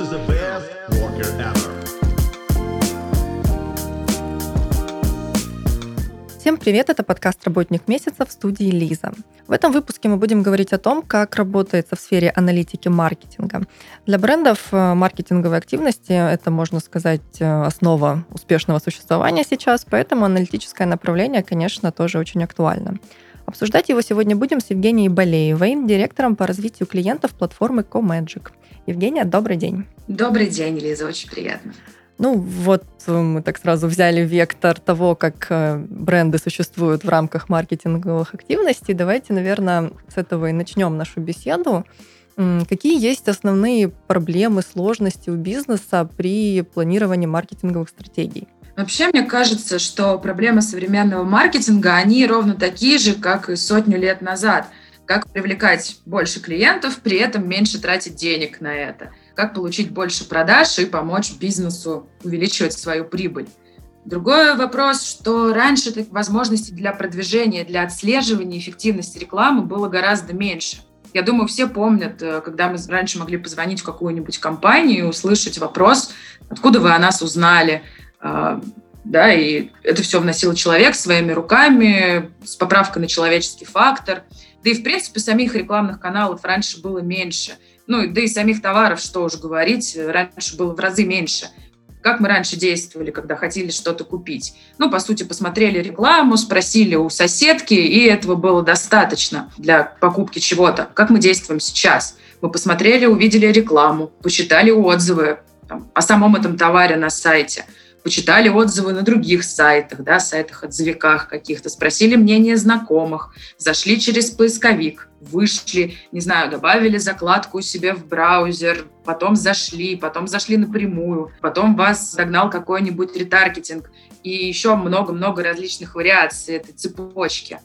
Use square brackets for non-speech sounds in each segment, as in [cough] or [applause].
Is the best worker ever. Всем привет, это подкаст «Работник месяца» в студии Лиза. В этом выпуске мы будем говорить о том, как работается в сфере аналитики маркетинга. Для брендов э, маркетинговой активности это, можно сказать, э, основа успешного существования сейчас, поэтому аналитическое направление, конечно, тоже очень актуально. Обсуждать его сегодня будем с Евгенией Болеевой, директором по развитию клиентов платформы CoMagic. Евгения, добрый день. Добрый день, Лиза, очень приятно. Ну, вот э, мы так сразу взяли вектор того, как э, бренды существуют в рамках маркетинговых активностей. Давайте, наверное, с этого и начнем нашу беседу. Какие есть основные проблемы, сложности у бизнеса при планировании маркетинговых стратегий? Вообще, мне кажется, что проблемы современного маркетинга, они ровно такие же, как и сотню лет назад. Как привлекать больше клиентов, при этом меньше тратить денег на это – как получить больше продаж и помочь бизнесу увеличивать свою прибыль. Другой вопрос, что раньше возможностей для продвижения, для отслеживания эффективности рекламы было гораздо меньше. Я думаю, все помнят, э, когда мы раньше могли позвонить в какую-нибудь компанию и услышать вопрос, откуда вы о нас узнали, а, да, и это все вносил человек своими руками, с поправкой на человеческий фактор. Да и, в принципе, самих рекламных каналов раньше было меньше – ну, да и самих товаров, что уж говорить, раньше было в разы меньше. Как мы раньше действовали, когда хотели что-то купить? Ну, по сути, посмотрели рекламу, спросили у соседки, и этого было достаточно для покупки чего-то. Как мы действуем сейчас? Мы посмотрели, увидели рекламу, почитали отзывы там, о самом этом товаре на сайте – почитали отзывы на других сайтах, да, сайтах-отзывиках каких-то, спросили мнение знакомых, зашли через поисковик, вышли, не знаю, добавили закладку себе в браузер, потом зашли, потом зашли напрямую, потом вас загнал какой-нибудь ретаргетинг и еще много-много различных вариаций этой цепочки.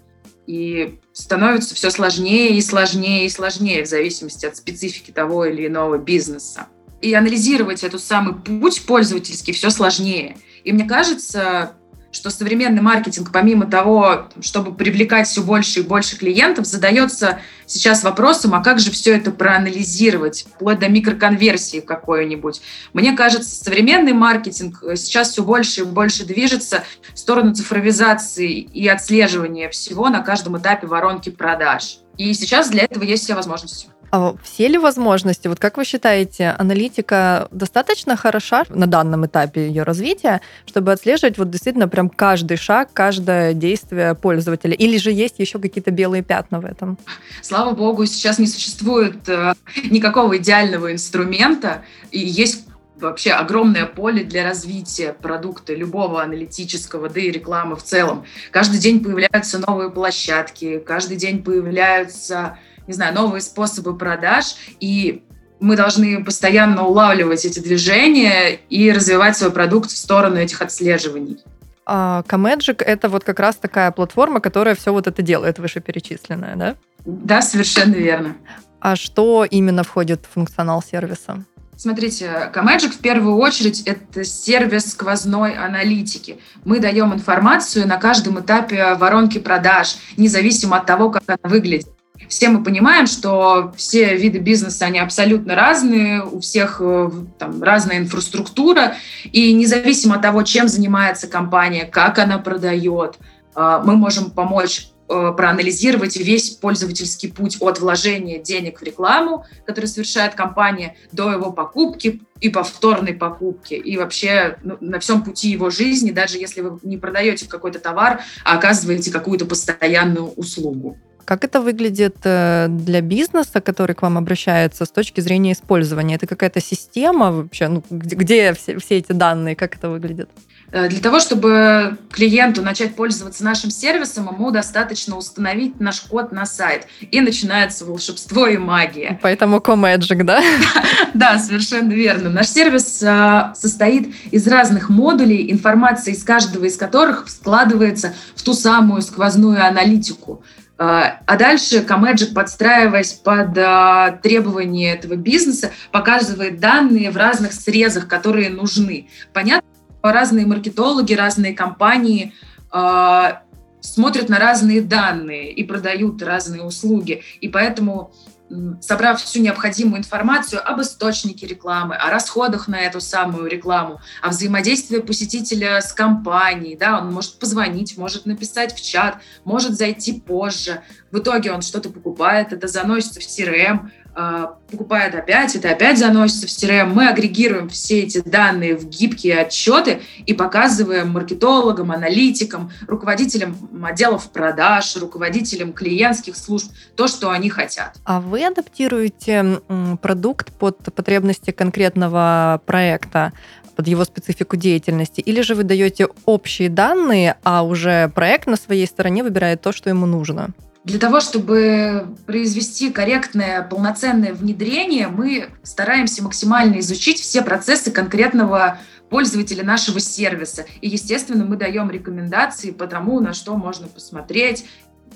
И становится все сложнее и сложнее и сложнее в зависимости от специфики того или иного бизнеса и анализировать этот самый путь пользовательский все сложнее. И мне кажется, что современный маркетинг, помимо того, чтобы привлекать все больше и больше клиентов, задается сейчас вопросом, а как же все это проанализировать, вплоть до микроконверсии какой-нибудь. Мне кажется, современный маркетинг сейчас все больше и больше движется в сторону цифровизации и отслеживания всего на каждом этапе воронки продаж. И сейчас для этого есть все возможности. А все ли возможности, вот как вы считаете, аналитика достаточно хороша на данном этапе ее развития, чтобы отслеживать вот действительно прям каждый шаг, каждое действие пользователя? Или же есть еще какие-то белые пятна в этом? Слава богу, сейчас не существует э, никакого идеального инструмента, и есть вообще огромное поле для развития продукта, любого аналитического, да и рекламы в целом. Каждый день появляются новые площадки, каждый день появляются не знаю, новые способы продаж, и мы должны постоянно улавливать эти движения и развивать свой продукт в сторону этих отслеживаний. А Comagic — это вот как раз такая платформа, которая все вот это делает, вышеперечисленное, да? Да, совершенно верно. А что именно входит в функционал сервиса? Смотрите, Comagic в первую очередь это сервис сквозной аналитики. Мы даем информацию на каждом этапе воронки продаж, независимо от того, как она выглядит. Все мы понимаем, что все виды бизнеса, они абсолютно разные, у всех э, там, разная инфраструктура, и независимо от того, чем занимается компания, как она продает, э, мы можем помочь проанализировать весь пользовательский путь от вложения денег в рекламу, который совершает компания, до его покупки и повторной покупки, и вообще ну, на всем пути его жизни, даже если вы не продаете какой-то товар, а оказываете какую-то постоянную услугу. Как это выглядит э, для бизнеса, который к вам обращается с точки зрения использования? Это какая-то система вообще? Ну, где, где все, все эти данные? Как это выглядит? Э, для того, чтобы клиенту начать пользоваться нашим сервисом, ему достаточно установить наш код на сайт. И начинается волшебство и магия. [laughs] Поэтому CoMagic, да? Да, совершенно верно. Наш сервис э, состоит из разных модулей, информация из каждого из которых складывается в ту самую сквозную аналитику – а, а дальше Comagic, подстраиваясь под требования этого бизнеса, показывает данные в разных срезах, которые нужны. Понятно, разные маркетологи, разные компании а, смотрят на разные данные и продают разные услуги. И поэтому собрав всю необходимую информацию об источнике рекламы, о расходах на эту самую рекламу, о взаимодействии посетителя с компанией, да, он может позвонить, может написать в чат, может зайти позже. В итоге он что-то покупает, это заносится в CRM, покупает опять, это опять заносится в CRM. Мы агрегируем все эти данные в гибкие отчеты и показываем маркетологам, аналитикам, руководителям отделов продаж, руководителям клиентских служб то, что они хотят. А вы адаптируете продукт под потребности конкретного проекта? под его специфику деятельности, или же вы даете общие данные, а уже проект на своей стороне выбирает то, что ему нужно? Для того, чтобы произвести корректное, полноценное внедрение, мы стараемся максимально изучить все процессы конкретного пользователя нашего сервиса. И, естественно, мы даем рекомендации по тому, на что можно посмотреть.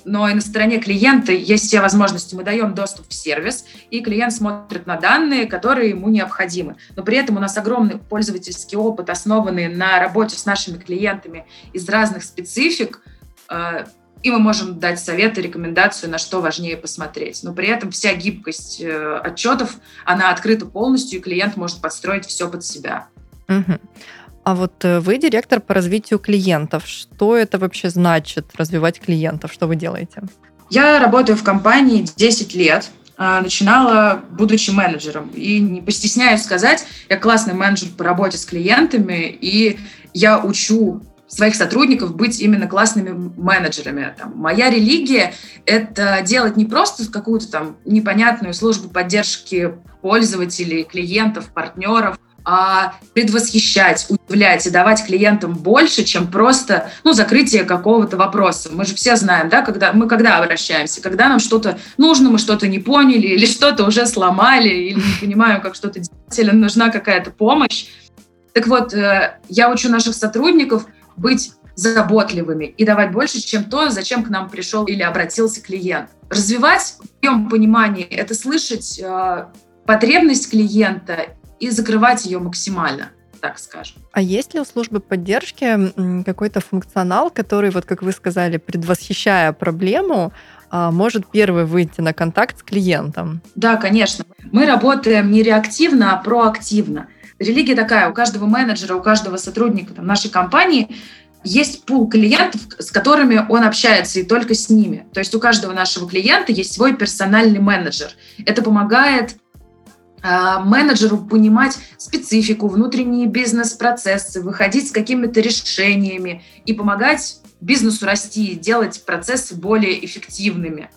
Но и на стороне клиента есть все возможности. Мы даем доступ в сервис, и клиент смотрит на данные, которые ему необходимы. Но при этом у нас огромный пользовательский опыт, основанный на работе с нашими клиентами из разных специфик, э, и мы можем дать советы, рекомендацию, на что важнее посмотреть. Но при этом вся гибкость э, отчетов, она открыта полностью, и клиент может подстроить все под себя. Угу. А вот э, вы директор по развитию клиентов. Что это вообще значит, развивать клиентов? Что вы делаете? Я работаю в компании 10 лет. А, начинала, будучи менеджером. И не постесняюсь сказать, я классный менеджер по работе с клиентами, и я учу своих сотрудников быть именно классными менеджерами. Там, моя религия — это делать не просто какую-то там непонятную службу поддержки пользователей, клиентов, партнеров, а предвосхищать, удивлять и давать клиентам больше, чем просто ну, закрытие какого-то вопроса. Мы же все знаем, да, когда мы когда обращаемся, когда нам что-то нужно, мы что-то не поняли, или что-то уже сломали, или не понимаем, как что-то делать, или нужна какая-то помощь. Так вот, э, я учу наших сотрудников – быть заботливыми и давать больше, чем то, зачем к нам пришел или обратился клиент. Развивать в моем понимании — это слышать э, потребность клиента и закрывать ее максимально так скажем. А есть ли у службы поддержки какой-то функционал, который, вот как вы сказали, предвосхищая проблему, а, может первый выйти на контакт с клиентом? Да, конечно. Мы работаем не реактивно, а проактивно религия такая, у каждого менеджера, у каждого сотрудника там, нашей компании есть пул клиентов, с которыми он общается, и только с ними. То есть у каждого нашего клиента есть свой персональный менеджер. Это помогает э, менеджеру понимать специфику, внутренние бизнес-процессы, выходить с какими-то решениями и помогать бизнесу расти, делать процессы более эффективными.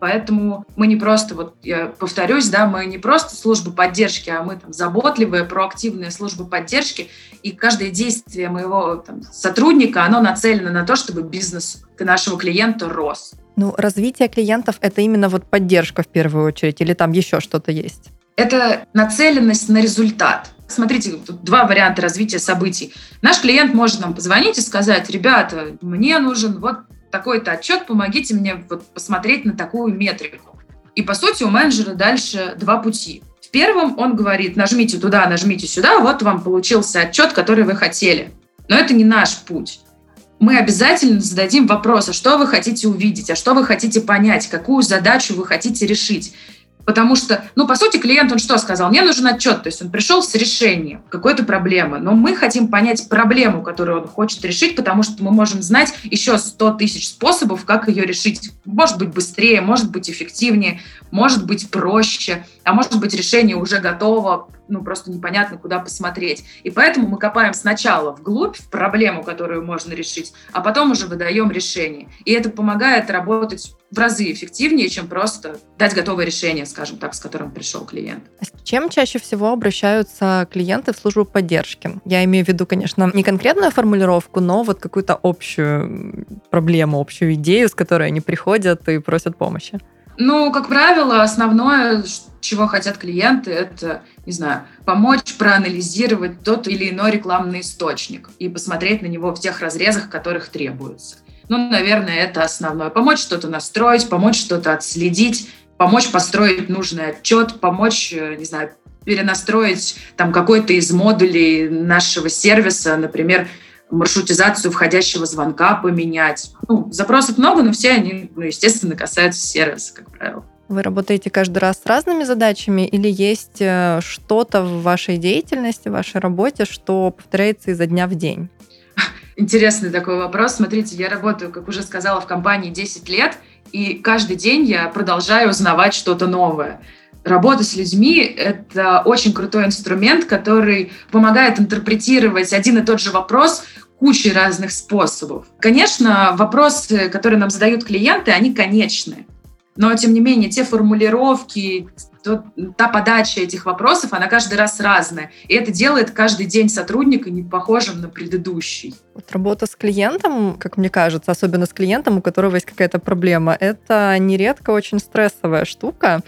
Поэтому мы не просто, вот я повторюсь, да, мы не просто служба поддержки, а мы там заботливая, проактивная служба поддержки, и каждое действие моего там, сотрудника, оно нацелено на то, чтобы бизнес нашего клиента рос. Ну, развитие клиентов — это именно вот поддержка в первую очередь, или там еще что-то есть? Это нацеленность на результат. Смотрите, тут два варианта развития событий. Наш клиент может нам позвонить и сказать, ребята, мне нужен вот такой-то отчет, помогите мне вот посмотреть на такую метрику. И, по сути, у менеджера дальше два пути. В первом он говорит, нажмите туда, нажмите сюда, вот вам получился отчет, который вы хотели. Но это не наш путь. Мы обязательно зададим вопрос, а что вы хотите увидеть, а что вы хотите понять, какую задачу вы хотите решить. Потому что, ну, по сути, клиент, он что сказал? Мне нужен отчет. То есть он пришел с решением какой-то проблемы. Но мы хотим понять проблему, которую он хочет решить, потому что мы можем знать еще 100 тысяч способов, как ее решить. Может быть быстрее, может быть эффективнее, может быть проще, а может быть решение уже готово, ну, просто непонятно, куда посмотреть. И поэтому мы копаем сначала вглубь, в проблему, которую можно решить, а потом уже выдаем решение. И это помогает работать в разы эффективнее, чем просто дать готовое решение, скажем так, с которым пришел клиент. А с чем чаще всего обращаются клиенты в службу поддержки? Я имею в виду, конечно, не конкретную формулировку, но вот какую-то общую проблему, общую идею, с которой они приходят и просят помощи. Ну, как правило, основное, чего хотят клиенты, это, не знаю, помочь проанализировать тот или иной рекламный источник и посмотреть на него в тех разрезах, которых требуется. Ну, наверное, это основное. Помочь что-то настроить, помочь что-то отследить, помочь построить нужный отчет, помочь, э, не знаю, перенастроить там какой-то из модулей нашего сервиса, например, маршрутизацию входящего звонка поменять. Ну, запросов много, но все они, ну, естественно, касаются сервиса, как правило. Вы работаете каждый раз с разными задачами или есть э, что-то в вашей деятельности, в вашей работе, что повторяется изо дня в день? Интересный такой вопрос. Смотрите, я работаю, как уже сказала, в компании 10 лет, и каждый день я продолжаю узнавать что-то новое. Работа с людьми — это очень крутой инструмент, который помогает интерпретировать один и тот же вопрос кучей разных способов. Конечно, вопросы, которые нам задают клиенты, они конечны. Но, тем не менее, те формулировки, то, та подача этих вопросов, она каждый раз разная. И это делает каждый день сотрудника не похожим на предыдущий. Вот работа с клиентом, как мне кажется, особенно с клиентом, у которого есть какая-то проблема, это нередко очень стрессовая штука.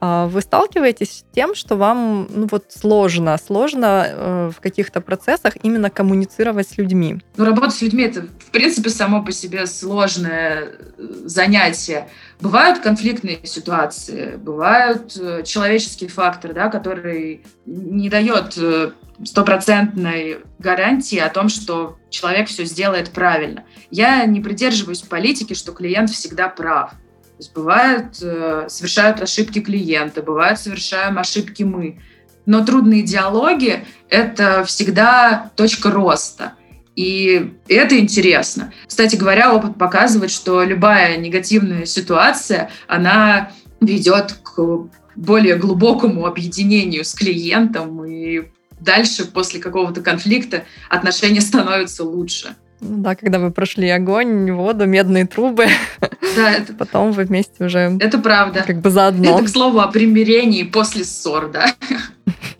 А вы сталкиваетесь с тем, что вам ну, вот сложно, сложно э, в каких-то процессах именно коммуницировать с людьми? Ну, работа с людьми — это, в принципе, само по себе сложное э, занятие. Бывают конфликтные ситуации, бывают э, человеческий фактор, да, который не дает э, стопроцентной гарантии о том, что человек все сделает правильно. Я не придерживаюсь политики, что клиент всегда прав. То есть бывает, э, совершают ошибки клиенты, бывают, совершаем ошибки мы. Но трудные диалоги — это всегда точка роста. И это интересно. Кстати говоря, опыт показывает, что любая негативная ситуация, она ведет к более глубокому объединению с клиентом, и дальше, после какого-то конфликта, отношения становятся лучше. Ну да, когда вы прошли огонь, воду, медные трубы. Да, это... [laughs] Потом вы вместе уже... Это правда. Как бы заодно. Это, к слову, о примирении после ссор, да. [laughs]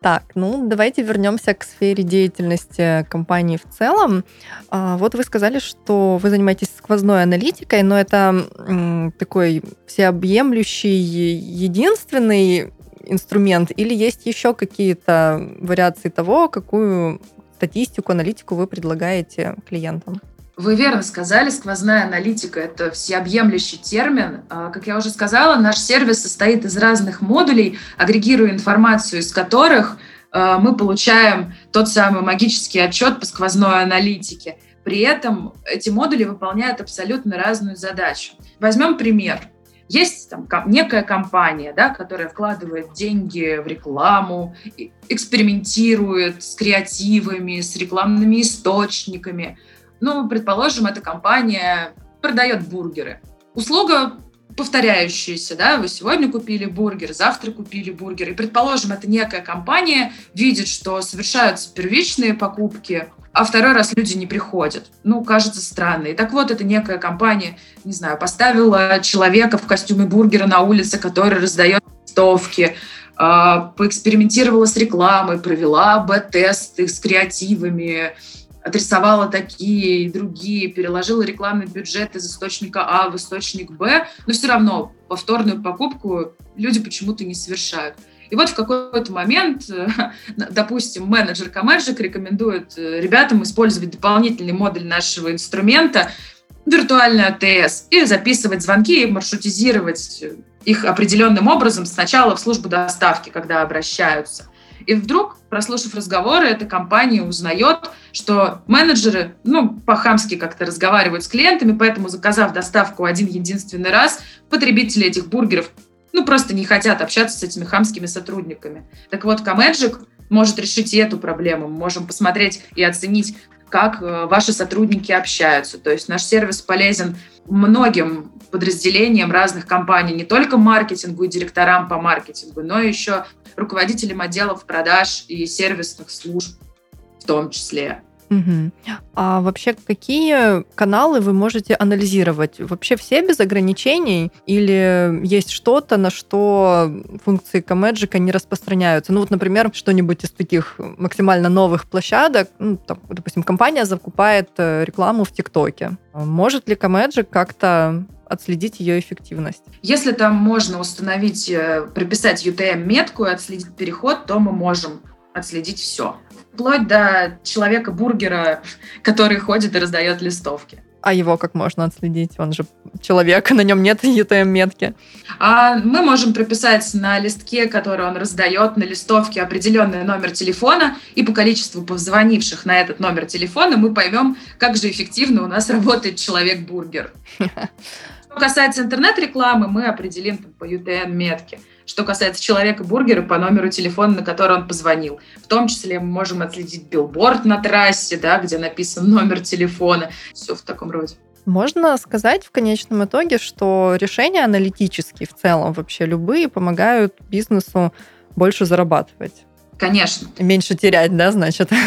Так, ну давайте вернемся к сфере деятельности компании в целом. А, вот вы сказали, что вы занимаетесь сквозной аналитикой, но это такой всеобъемлющий, единственный инструмент, или есть еще какие-то вариации того, какую статистику, аналитику вы предлагаете клиентам? Вы верно сказали, сквозная аналитика – это всеобъемлющий термин. А, как я уже сказала, наш сервис состоит из разных модулей, агрегируя информацию, из которых а, мы получаем тот самый магический отчет по сквозной аналитике. При этом эти модули выполняют абсолютно разную задачу. Возьмем пример. Есть там некая компания, да, которая вкладывает деньги в рекламу, экспериментирует с креативами, с рекламными источниками – ну, предположим, эта компания продает бургеры. Услуга повторяющаяся, да, вы сегодня купили бургер, завтра купили бургер, и, предположим, это некая компания видит, что совершаются первичные покупки, а второй раз люди не приходят. Ну, кажется странно. И так вот, это некая компания, не знаю, поставила человека в костюме бургера на улице, который раздает листовки, а, поэкспериментировала с рекламой, провела б-тесты с креативами, отрисовала такие и другие, переложила рекламный бюджет из источника А в источник Б, но все равно повторную покупку люди почему-то не совершают. И вот в какой-то момент, [laughs] допустим, менеджер Комеджик рекомендует э, ребятам использовать дополнительный модуль нашего инструмента, виртуальный АТС, и записывать звонки и маршрутизировать их определенным образом сначала в службу доставки, когда обращаются – и вдруг, прослушав разговоры, эта компания узнает, что менеджеры, ну, по-хамски как-то разговаривают с клиентами, поэтому, заказав доставку один единственный раз, потребители этих бургеров, ну, просто не хотят общаться с этими хамскими сотрудниками. Так вот, Камеджик может решить и эту проблему. Мы можем посмотреть и оценить, как э, ваши сотрудники общаются. То есть наш сервис полезен многим подразделениям разных компаний, не только маркетингу и директорам по маркетингу, но еще руководителям отделов продаж и сервисных служб в том числе. Угу. А вообще какие каналы вы можете анализировать? Вообще все без ограничений? Или есть что-то, на что функции Comagic не распространяются? Ну вот, например, что-нибудь из таких максимально новых площадок, ну, там, допустим, компания закупает э, рекламу в ТикТоке. Может ли Comagic как-то отследить ее эффективность. Если там можно установить, э, прописать UTM-метку и отследить переход, то мы можем отследить все. Вплоть до человека-бургера, [laughs] который ходит и раздает листовки. А его как можно отследить? Он же человек, [laughs] на нем нет UTM-метки. А мы можем прописать на листке, который он раздает, на листовке определенный номер телефона, и по количеству позвонивших на этот номер телефона мы поймем, как же эффективно у нас [laughs] работает человек-бургер. Касается интернет-рекламы, мы определим там, по UTM-метке. Что касается человека-бургера, по номеру телефона, на который он позвонил. В том числе мы можем отследить билборд на трассе, да, где написан номер телефона. Все в таком роде. Можно сказать в конечном итоге, что решения аналитические в целом вообще любые помогают бизнесу больше зарабатывать. Конечно. Меньше терять, да, значит? [laughs]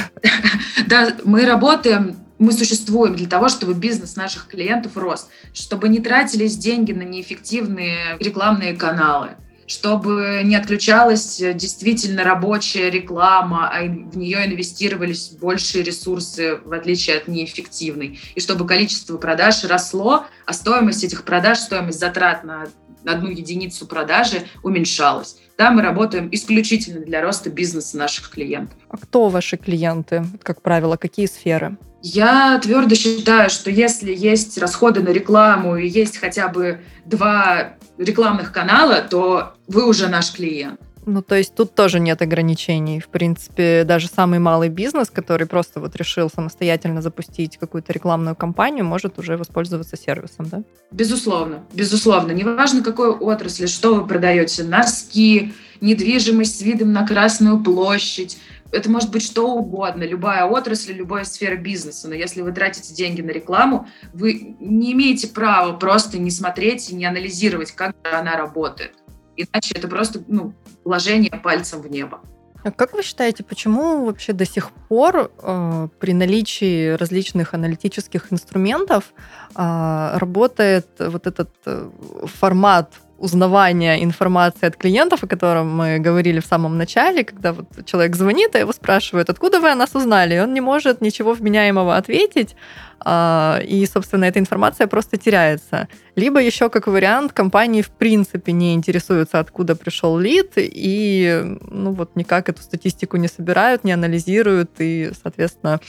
Да, мы работаем мы существуем для того, чтобы бизнес наших клиентов рос, чтобы не тратились деньги на неэффективные рекламные каналы, чтобы не отключалась действительно рабочая реклама, а в нее инвестировались большие ресурсы, в отличие от неэффективной, и чтобы количество продаж росло, а стоимость этих продаж, стоимость затрат на одну единицу продажи уменьшалась. Да, мы работаем исключительно для роста бизнеса наших клиентов. А кто ваши клиенты, как правило, какие сферы? Я твердо считаю, что если есть расходы на рекламу и есть хотя бы два рекламных канала, то вы уже наш клиент. Ну, то есть тут тоже нет ограничений. В принципе, даже самый малый бизнес, который просто вот решил самостоятельно запустить какую-то рекламную кампанию, может уже воспользоваться сервисом, да? Безусловно, безусловно. Неважно, какой отрасли, что вы продаете, носки, недвижимость с видом на Красную площадь, это может быть что угодно, любая отрасль, любая сфера бизнеса. Но если вы тратите деньги на рекламу, вы не имеете права просто не смотреть и не анализировать, как она работает. Иначе это просто ну, вложение пальцем в небо. А как вы считаете, почему вообще до сих пор э, при наличии различных аналитических инструментов э, работает вот этот э, формат узнавания информации от клиентов, о котором мы говорили в самом начале, когда вот человек звонит, а его спрашивают, откуда вы о нас узнали, и он не может ничего вменяемого ответить, а, и, собственно, эта информация просто теряется. Либо еще как вариант, компании в принципе не интересуются, откуда пришел лид, и ну вот никак эту статистику не собирают, не анализируют, и, соответственно,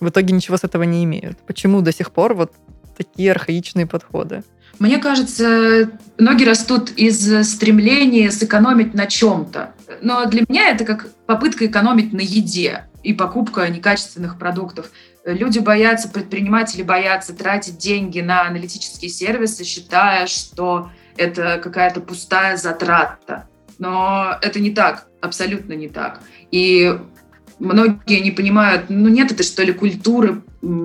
в итоге ничего с этого не имеют. Почему до сих пор вот такие архаичные подходы? Мне кажется, ноги растут из стремления сэкономить на чем-то. Но для меня это как попытка экономить на еде и покупка некачественных продуктов. Люди боятся, предприниматели боятся тратить деньги на аналитические сервисы, считая, что это какая-то пустая затрата. Но это не так, абсолютно не так. И многие не понимают, ну нет это что ли культуры,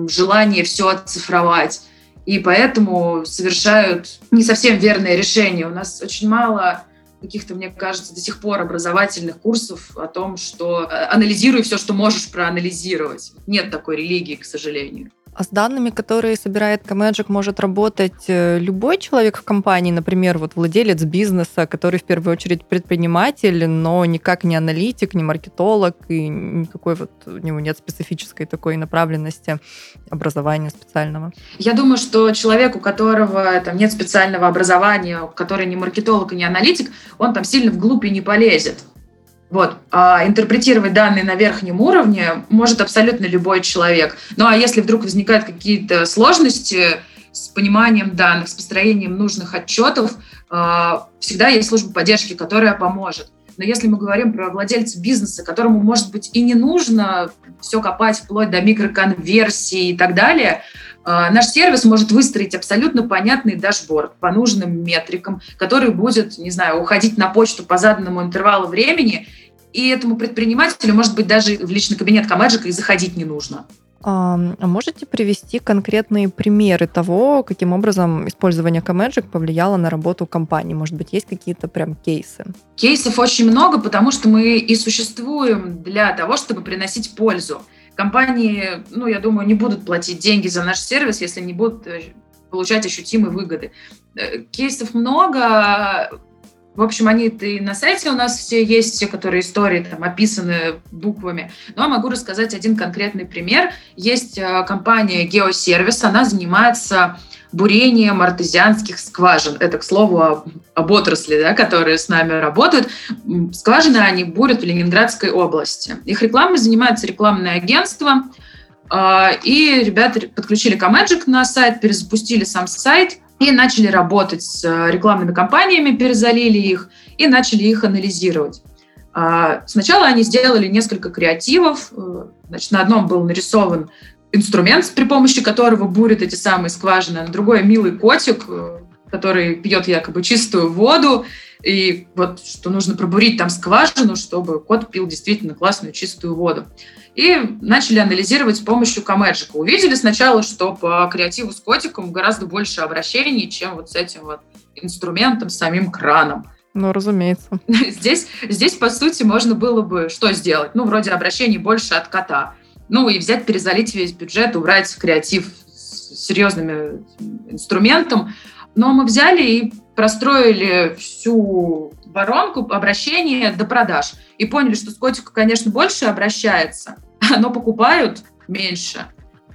желания все оцифровать и поэтому совершают не совсем верные решения. У нас очень мало каких-то, мне кажется, до сих пор образовательных курсов о том, что э, анализируй все, что можешь проанализировать. Нет такой религии, к сожалению. А с данными, которые собирает Comagic, может работать э, любой человек в компании, например, вот владелец бизнеса, который в первую очередь предприниматель, но никак не аналитик, не маркетолог, и никакой вот у него нет специфической такой направленности образования специального. Я думаю, что человек, у которого там нет специального образования, который не маркетолог и не аналитик, он там сильно вглубь и не полезет. Вот. А интерпретировать данные на верхнем уровне может абсолютно любой человек. Ну а если вдруг возникают какие-то сложности с пониманием данных, с построением нужных отчетов, а, всегда есть служба поддержки, которая поможет. Но если мы говорим про владельца бизнеса, которому, может быть, и не нужно все копать вплоть до микроконверсии и так далее, а, наш сервис может выстроить абсолютно понятный дашборд по нужным метрикам, который будет, не знаю, уходить на почту по заданному интервалу времени и этому предпринимателю, может быть, даже в личный кабинет CoMagic а и заходить не нужно. А можете привести конкретные примеры того, каким образом использование Comagic повлияло на работу компании? Может быть, есть какие-то прям кейсы? Кейсов очень много, потому что мы и существуем для того, чтобы приносить пользу. Компании, ну, я думаю, не будут платить деньги за наш сервис, если не будут э, получать ощутимые выгоды. Э, кейсов много, в общем, они и на сайте у нас все есть, все, которые истории там описаны буквами. Но могу рассказать один конкретный пример. Есть э, компания Geoservice, она занимается бурением артезианских скважин. Это, к слову, об отрасли, да, которые с нами работают. Скважины они бурят в Ленинградской области. Их рекламой занимается рекламное агентство. А, и ребята подключили Comagic на сайт, перезапустили сам сайт, и начали работать с э, рекламными кампаниями, перезалили их и начали их анализировать. А, сначала они сделали несколько креативов. Э, значит, на одном был нарисован инструмент, при помощи которого бурят эти самые скважины, на другой милый котик, э, который пьет якобы чистую воду, и вот что нужно пробурить там скважину, чтобы кот пил действительно классную чистую воду. И начали анализировать с помощью Камеджика. Увидели сначала, что по креативу с котиком гораздо больше обращений, чем вот с этим вот инструментом, самим краном. Ну, разумеется. [laughs] Здесь, здесь, по сути, можно было бы что сделать? Ну, вроде обращений больше от кота. Ну, и взять, перезалить весь бюджет, убрать креатив с серьезным инструментом. Но мы взяли и простроили всю воронку обращения до продаж и поняли, что с котиком, конечно, больше обращается, [laughs] но покупают меньше.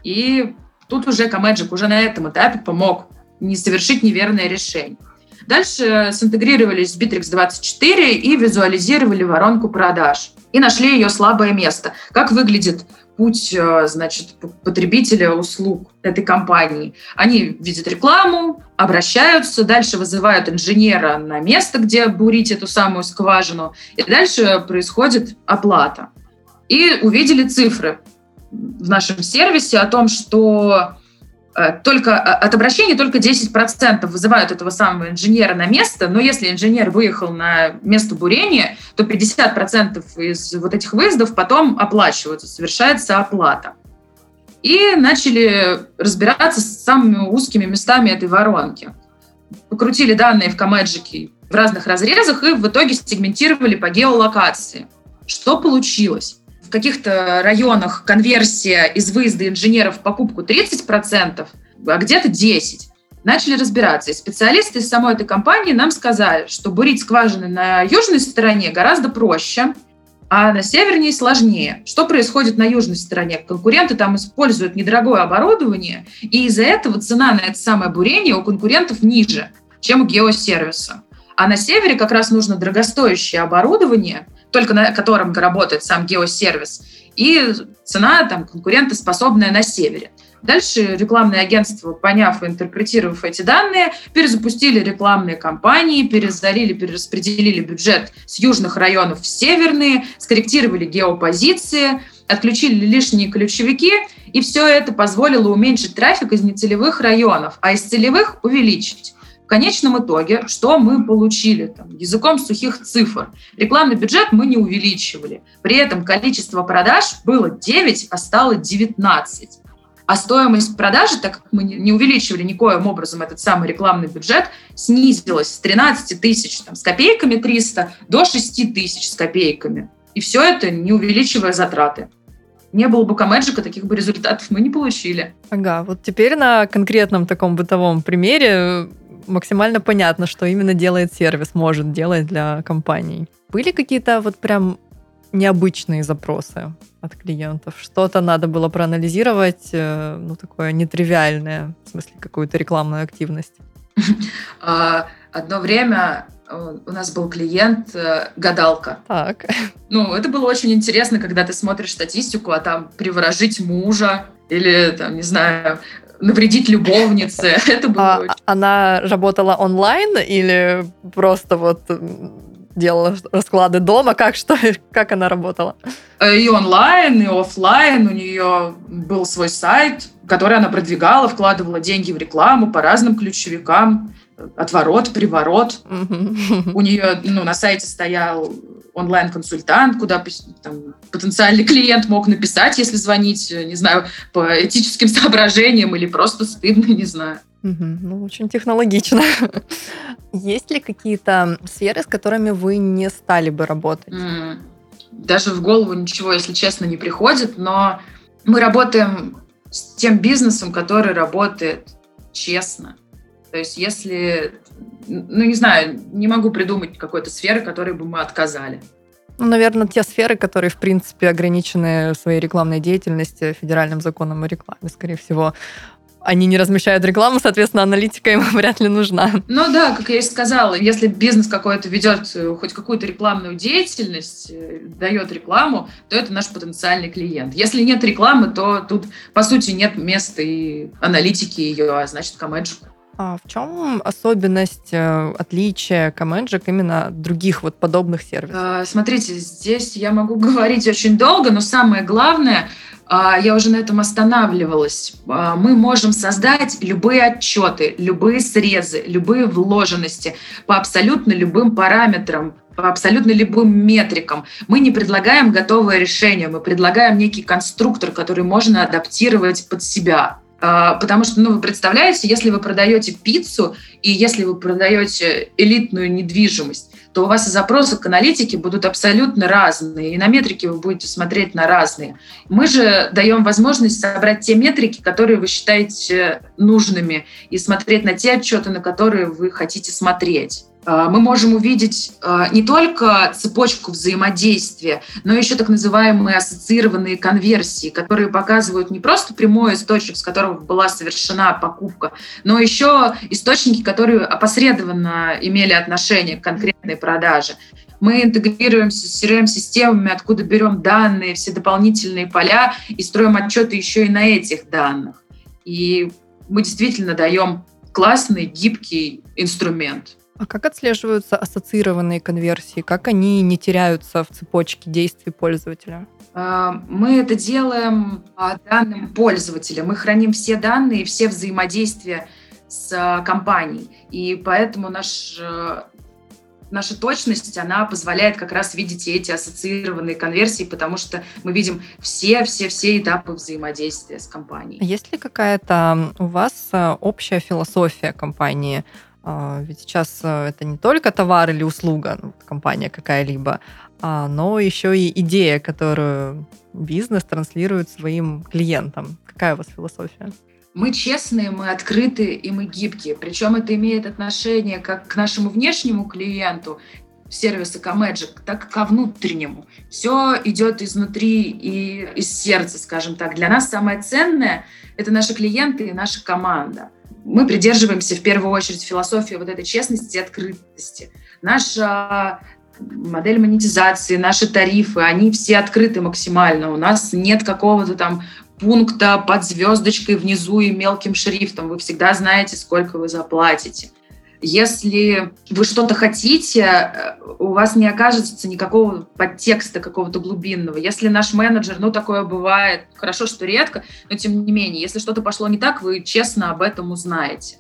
И тут уже Камеджик уже на этом этапе помог не совершить неверное решение. Дальше синтегрировались с Bittrex24 и визуализировали воронку продаж. И нашли ее слабое место. Как выглядит путь, э, значит, потребителя услуг этой компании. Они видят рекламу, обращаются, дальше вызывают инженера на место, где бурить эту самую скважину, и дальше происходит оплата. И увидели цифры в нашем сервисе о том, что только э, от обращения только 10% вызывают этого самого инженера на место, но если инженер выехал на место бурения, то 50% из вот этих выездов потом оплачиваются, совершается оплата. И начали разбираться с самыми узкими местами этой воронки. Покрутили данные в Камеджике в разных разрезах и в итоге сегментировали по геолокации. Что получилось? В каких-то районах конверсия из выезда инженеров в покупку 30%, а где-то 10%. Начали разбираться. И специалисты из самой этой компании нам сказали, что бурить скважины на южной стороне гораздо проще, а на севернее сложнее. Что происходит на южной стороне? Конкуренты там используют недорогое оборудование, и из-за этого цена на это самое бурение у конкурентов ниже, чем у геосервиса. А на севере как раз нужно дорогостоящее оборудование – только на котором работает сам геосервис, и цена там конкурентоспособная на севере. Дальше рекламные агентства, поняв и интерпретировав эти данные, перезапустили рекламные кампании, перезалили, перераспределили бюджет с южных районов в северные, скорректировали геопозиции, отключили лишние ключевики, и все это позволило уменьшить трафик из нецелевых районов, а из целевых увеличить. В конечном итоге, что мы получили там, языком сухих цифр? Рекламный бюджет мы не увеличивали. При этом количество продаж было 9, а стало 19. А стоимость продажи, так как мы не увеличивали никоим образом этот самый рекламный бюджет, снизилась с 13 тысяч там, с копейками 300 до 6 тысяч с копейками. И все это не увеличивая затраты не было бы Камеджика, таких бы результатов мы не получили. Ага, вот теперь на конкретном таком бытовом примере максимально понятно, что именно делает сервис, может делать для компаний. Были какие-то вот прям необычные запросы от клиентов? Что-то надо было проанализировать, э, ну, такое нетривиальное, в смысле, какую-то рекламную активность? [laughs] А, одно время э, у нас был клиент э, гадалка. Так. [laughs] Ну, это было очень интересно, когда ты смотришь статистику, а там приворожить мужа или, там, не знаю, навредить любовнице. [laughs] Это было а, очень... Она работала онлайн или просто вот делала расклады дома? Как, что, [laughs] как она работала? Э, и онлайн, и офлайн. У нее был свой сайт, который она продвигала, вкладывала деньги в рекламу по разным ключевикам. Отворот, приворот. У нее ну, на сайте стоял онлайн-консультант, куда там, потенциальный клиент мог написать, если звонить, не знаю, по этическим [laughs] соображениям или просто стыдно, не знаю. Ну, очень технологично. Есть ли какие-то сферы, с которыми вы не стали бы работать? Даже в голову ничего, если честно, не приходит, но мы работаем с тем бизнесом, который работает честно. То есть если ну, не знаю, не могу придумать какой-то сферы, которой бы мы отказали. Ну, наверное, те сферы, которые, в принципе, ограничены своей рекламной деятельностью федеральным законом о рекламе, скорее всего. Они не размещают рекламу, соответственно, аналитика им [laughs] вряд ли нужна. Ну да, как я и сказала, если бизнес какой-то ведет э, хоть какую-то рекламную деятельность, э, дает рекламу, то это наш потенциальный клиент. Если нет рекламы, то тут, по сути, нет места и аналитики ее, а значит, комеджику. А в чем особенность, э, отличие Comagic именно от других вот подобных сервисов? А, смотрите, здесь я могу [laughs] говорить очень долго, но самое главное, а, я уже на этом останавливалась. А, мы можем создать любые отчеты, любые срезы, любые вложенности по абсолютно любым параметрам, по абсолютно любым метрикам. Мы не предлагаем готовое решение, мы предлагаем некий конструктор, который можно адаптировать под себя. А, потому что, ну, вы представляете, если вы продаете пиццу и если вы продаете элитную недвижимость, то у вас запросы к аналитике будут абсолютно разные, и на метрики вы будете смотреть на разные. Мы же даем возможность собрать те метрики, которые вы считаете нужными, и смотреть на те отчеты, на которые вы хотите смотреть. А, мы можем увидеть а, не только цепочку взаимодействия, но еще так называемые ассоциированные конверсии, которые показывают не просто прямой источник, с которого была совершена покупка, но еще источники, которые опосредованно имели отношение к конкретной продаже. Мы интегрируемся с CRM-системами, откуда берем данные, все дополнительные поля и строим отчеты еще и на этих данных. И мы действительно даем классный, гибкий инструмент. А как отслеживаются ассоциированные конверсии? Как они не теряются в цепочке действий пользователя? А, мы это делаем данным пользователя. Мы храним все данные, все взаимодействия с а, компанией. И поэтому наш, э, наша точность, она позволяет как раз видеть эти ассоциированные конверсии, потому что мы видим все-все-все этапы взаимодействия с компанией. Есть ли какая-то у вас общая философия компании? А, ведь сейчас э, это не только товар или услуга, ну, компания какая-либо, а, но еще и идея, которую бизнес транслирует своим клиентам. Какая у вас философия? Мы честные, мы открытые и мы гибкие. Причем это имеет отношение как к нашему внешнему клиенту, сервиса Comagic, так и ко внутреннему. Все идет изнутри и из сердца, скажем так. Для нас самое ценное — это наши клиенты и наша команда мы придерживаемся в первую очередь философии вот этой честности и открытости. Наша модель монетизации, наши тарифы, они все открыты максимально. У нас нет какого-то там пункта под звездочкой внизу и мелким шрифтом. Вы всегда знаете, сколько вы заплатите. Если вы что-то хотите, э, у вас не окажется никакого подтекста какого-то глубинного. Если наш менеджер, ну такое бывает, хорошо, что редко, но тем не менее, если что-то пошло не так, вы честно об этом узнаете.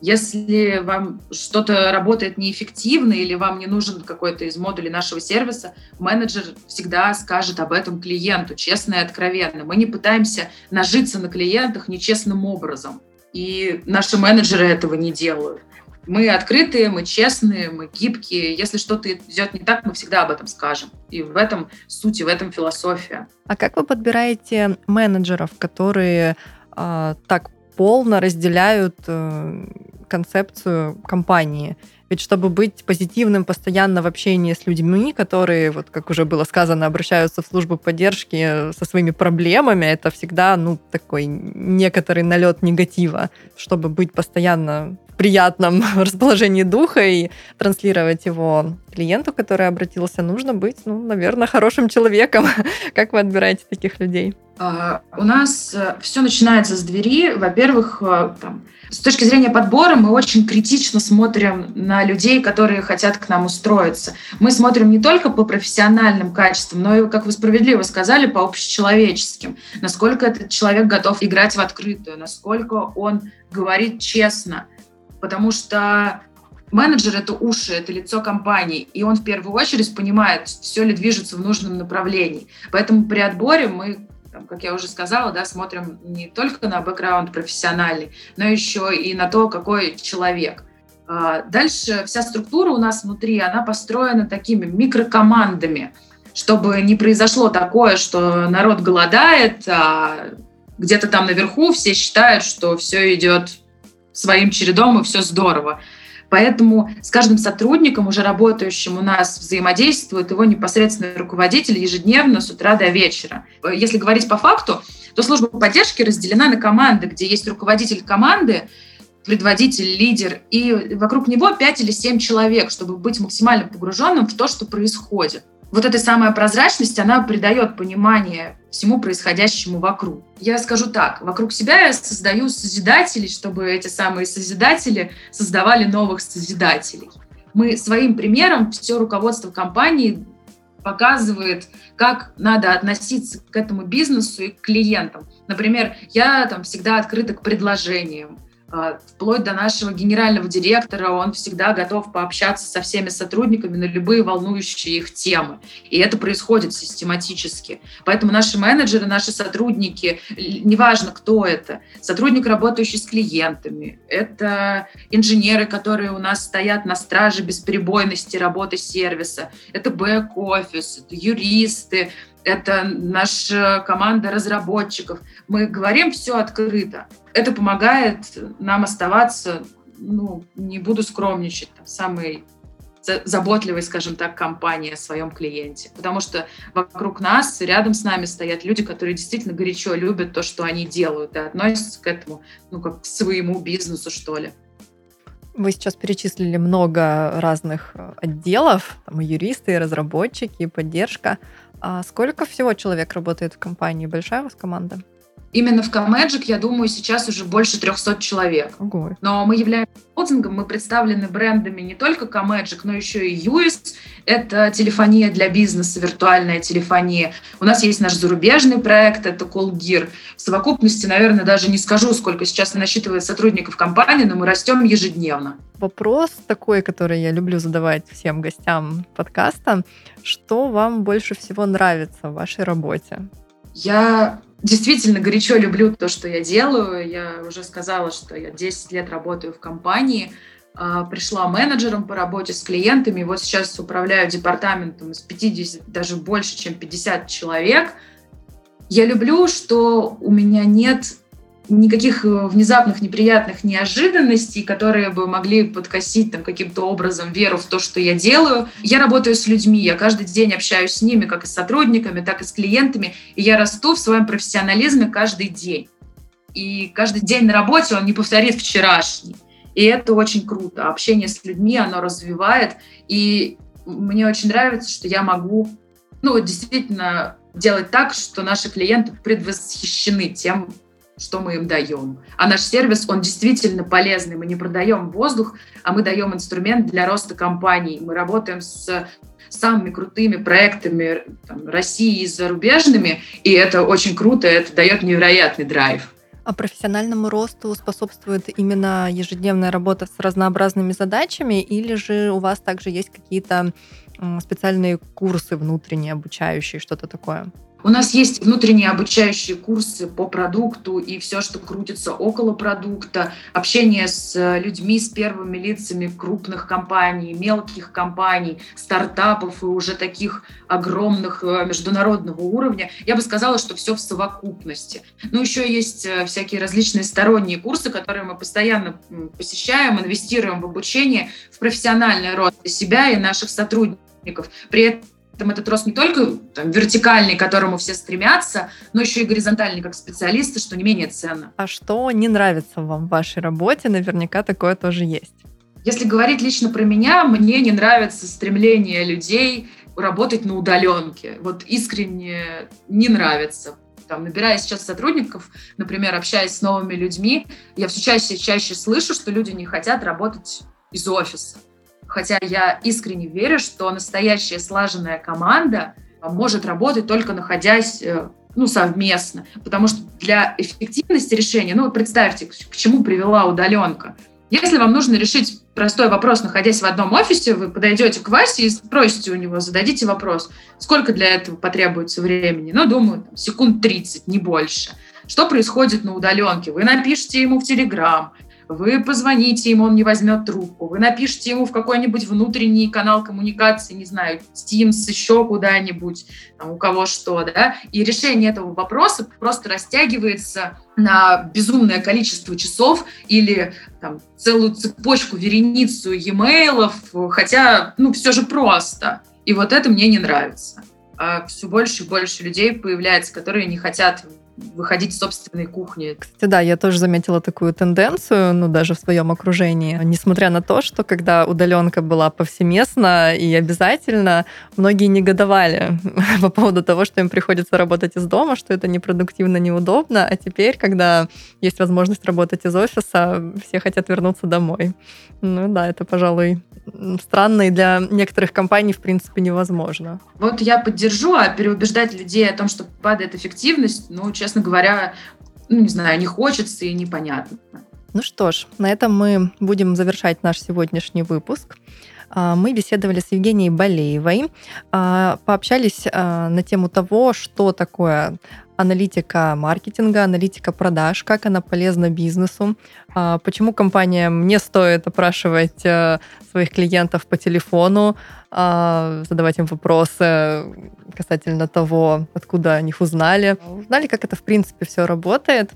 Если вам что-то работает неэффективно или вам не нужен какой-то из модулей нашего сервиса, менеджер всегда скажет об этом клиенту, честно и откровенно. Мы не пытаемся нажиться на клиентах нечестным образом. И наши менеджеры этого не делают. Мы открытые, мы честные, мы гибкие. Если что-то идет не так, мы всегда об этом скажем. И в этом суть, в этом философия. А как вы подбираете менеджеров, которые э, так полно разделяют э, концепцию компании? Ведь чтобы быть позитивным постоянно в общении с людьми, которые, вот как уже было сказано, обращаются в службу поддержки со своими проблемами, это всегда, ну, такой некоторый налет негатива. Чтобы быть постоянно приятном [laughs] расположении духа и транслировать его клиенту, который обратился, нужно быть, ну, наверное, хорошим человеком. [laughs] Как вы отбираете таких людей? А, у нас э, все начинается с двери. Во-первых, э, с точки зрения подбора мы очень критично смотрим на людей, которые хотят к нам устроиться. Мы смотрим не только по профессиональным качествам, но и, как вы справедливо сказали, по общечеловеческим. Насколько этот человек готов играть в открытую, насколько он говорит честно, потому что менеджер — это уши, это лицо компании, и он в первую очередь понимает, все ли движется в нужном направлении. Поэтому при отборе мы как я уже сказала, да, смотрим не только на бэкграунд профессиональный, но еще и на то, какой человек. А, дальше вся структура у нас внутри, она построена такими микрокомандами, чтобы не произошло такое, что народ голодает, а где-то там наверху все считают, что все идет своим чередом и все здорово. Поэтому с каждым сотрудником, уже работающим у нас, взаимодействует его непосредственный руководитель ежедневно с утра до вечера. Если говорить по факту, то служба поддержки разделена на команды, где есть руководитель команды, предводитель, лидер, и вокруг него 5 или 7 человек, чтобы быть максимально погруженным в то, что происходит. вот эта самая прозрачность, она придает понимание всему происходящему вокруг. Я скажу так, вокруг себя я создаю созидателей, чтобы эти самые созидатели создавали новых созидателей. Мы своим примером, все руководство компании показывает, как надо относиться к этому бизнесу и к клиентам. Например, я там всегда открыта к предложениям, вплоть до нашего генерального директора, он всегда готов пообщаться со всеми сотрудниками на любые волнующие их темы. И это происходит систематически. Поэтому наши менеджеры, наши сотрудники, неважно, кто это, сотрудник, работающий с клиентами, это инженеры, которые у нас стоят на страже бесперебойности работы сервиса, это бэк-офис, это юристы, это наша команда разработчиков. Мы говорим все открыто. Это помогает нам оставаться, ну, не буду скромничать, там, самой заботливой, скажем так, компании о своем клиенте. Потому что вокруг нас, рядом с нами стоят люди, которые действительно горячо любят то, что они делают, и относятся к этому, ну, как к своему бизнесу, что ли. Вы сейчас перечислили много разных э, отделов, там и юристы, и разработчики, и поддержка. А сколько всего человек работает в компании? Большая у вас команда? Именно в Comagic, я думаю, сейчас уже больше 300 человек. Ого. Но мы являемся холдингом, мы представлены брендами не только Comagic, но еще и UIS. Это телефония для бизнеса, виртуальная телефония. У нас есть наш зарубежный проект, это CallGear. В совокупности, наверное, даже не скажу, сколько сейчас насчитывает сотрудников компании, но мы растем ежедневно. Вопрос такой, который я люблю задавать всем гостям подкаста. Что вам больше всего нравится в вашей работе? Я действительно горячо люблю то, что я делаю. Я уже сказала, что я 10 лет работаю в компании. А, пришла менеджером по работе с клиентами. Вот сейчас управляю департаментом из 50, даже больше, чем 50 человек. Я люблю, что у меня нет никаких э, внезапных неприятных неожиданностей, которые бы могли подкосить там каким-то образом веру в то, что я делаю. Я работаю с людьми, я каждый день общаюсь с ними, как и с сотрудниками, так и с клиентами, и я расту в своем профессионализме каждый день. И каждый день на работе он не повторит вчерашний. И это очень круто. Общение с людьми, оно развивает. И мне очень нравится, что я могу, ну, действительно делать так, что наши клиенты предвосхищены тем, что мы им даем. А наш сервис, он действительно полезный. Мы не продаем воздух, а мы даем инструмент для роста компаний. Мы работаем с самыми крутыми проектами там, России и зарубежными, и это очень круто, это дает невероятный драйв. А профессиональному росту способствует именно ежедневная работа с разнообразными задачами, или же у вас также есть какие-то специальные курсы внутренние, обучающие, что-то такое? У нас есть внутренние обучающие курсы по продукту и все, что крутится около продукта, общение с э, людьми, с первыми лицами крупных компаний, мелких компаний, стартапов и уже таких огромных э, международного уровня. Я бы сказала, что все в совокупности. Ну, еще есть э, всякие различные сторонние курсы, которые мы постоянно посещаем, инвестируем в обучение, в профессиональный рост себя и наших сотрудников. При этом там этот рост не только там, вертикальный, к которому все стремятся, но еще и горизонтальный, как специалисты, что не менее ценно. А что не нравится вам в вашей работе? Наверняка такое тоже есть. Если говорить лично про меня, мне не нравится стремление людей работать на удаленке. Вот искренне не нравится. Там, набирая сейчас сотрудников, например, общаясь с новыми людьми, я все чаще и чаще слышу, что люди не хотят работать из офиса. Хотя я искренне верю, что настоящая слаженная команда может работать только находясь э, ну, совместно. Потому что для эффективности решения, ну, представьте, к чему привела удаленка. Если вам нужно решить простой вопрос, находясь в одном офисе, вы подойдете к Васе и спросите у него, зададите вопрос, сколько для этого потребуется времени. Ну, думаю, там, секунд 30, не больше. Что происходит на удаленке? Вы напишите ему в Телеграм, вы позвоните ему, он не возьмет трубку, вы напишите ему в какой-нибудь внутренний канал коммуникации, не знаю, Teams, еще куда-нибудь, у кого что, да, и решение этого вопроса просто растягивается на безумное количество часов или там, целую цепочку, вереницу e-mail, хотя, ну, все же просто. И вот это мне не нравится. А все больше и больше людей появляется, которые не хотят выходить с собственной кухни. Кстати, да, я тоже заметила такую тенденцию, ну, даже в своем окружении. Несмотря на то, что когда удаленка была повсеместно и обязательно, многие негодовали [laughs] по поводу того, что им приходится работать из дома, что это непродуктивно, неудобно, а теперь, когда есть возможность работать из офиса, все хотят вернуться домой. Ну да, это, пожалуй, странно и для некоторых компаний, в принципе, невозможно. Вот я поддержу, а переубеждать людей о том, что падает эффективность, ну, честно говоря, ну, не знаю, не хочется и непонятно. Ну что ж, на этом мы будем завершать наш сегодняшний выпуск. А, мы беседовали с Евгенией Болеевой, а, пообщались а, на тему того, что такое аналитика маркетинга, аналитика продаж, как она полезна бизнесу, почему компаниям не стоит опрашивать своих клиентов по телефону, задавать им вопросы касательно того, откуда о них узнали. Узнали, как это в принципе все работает.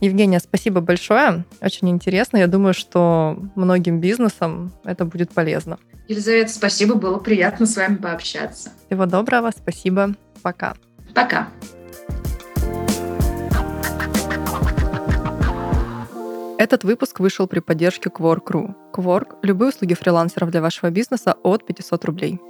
Евгения, спасибо большое. Очень интересно. Я думаю, что многим бизнесам это будет полезно. Елизавета, спасибо. Было приятно с вами пообщаться. Всего доброго. Спасибо. Пока. Пока. Этот выпуск вышел при поддержке Quark.ru. Quark – любые услуги фрилансеров для вашего бизнеса от 500 рублей.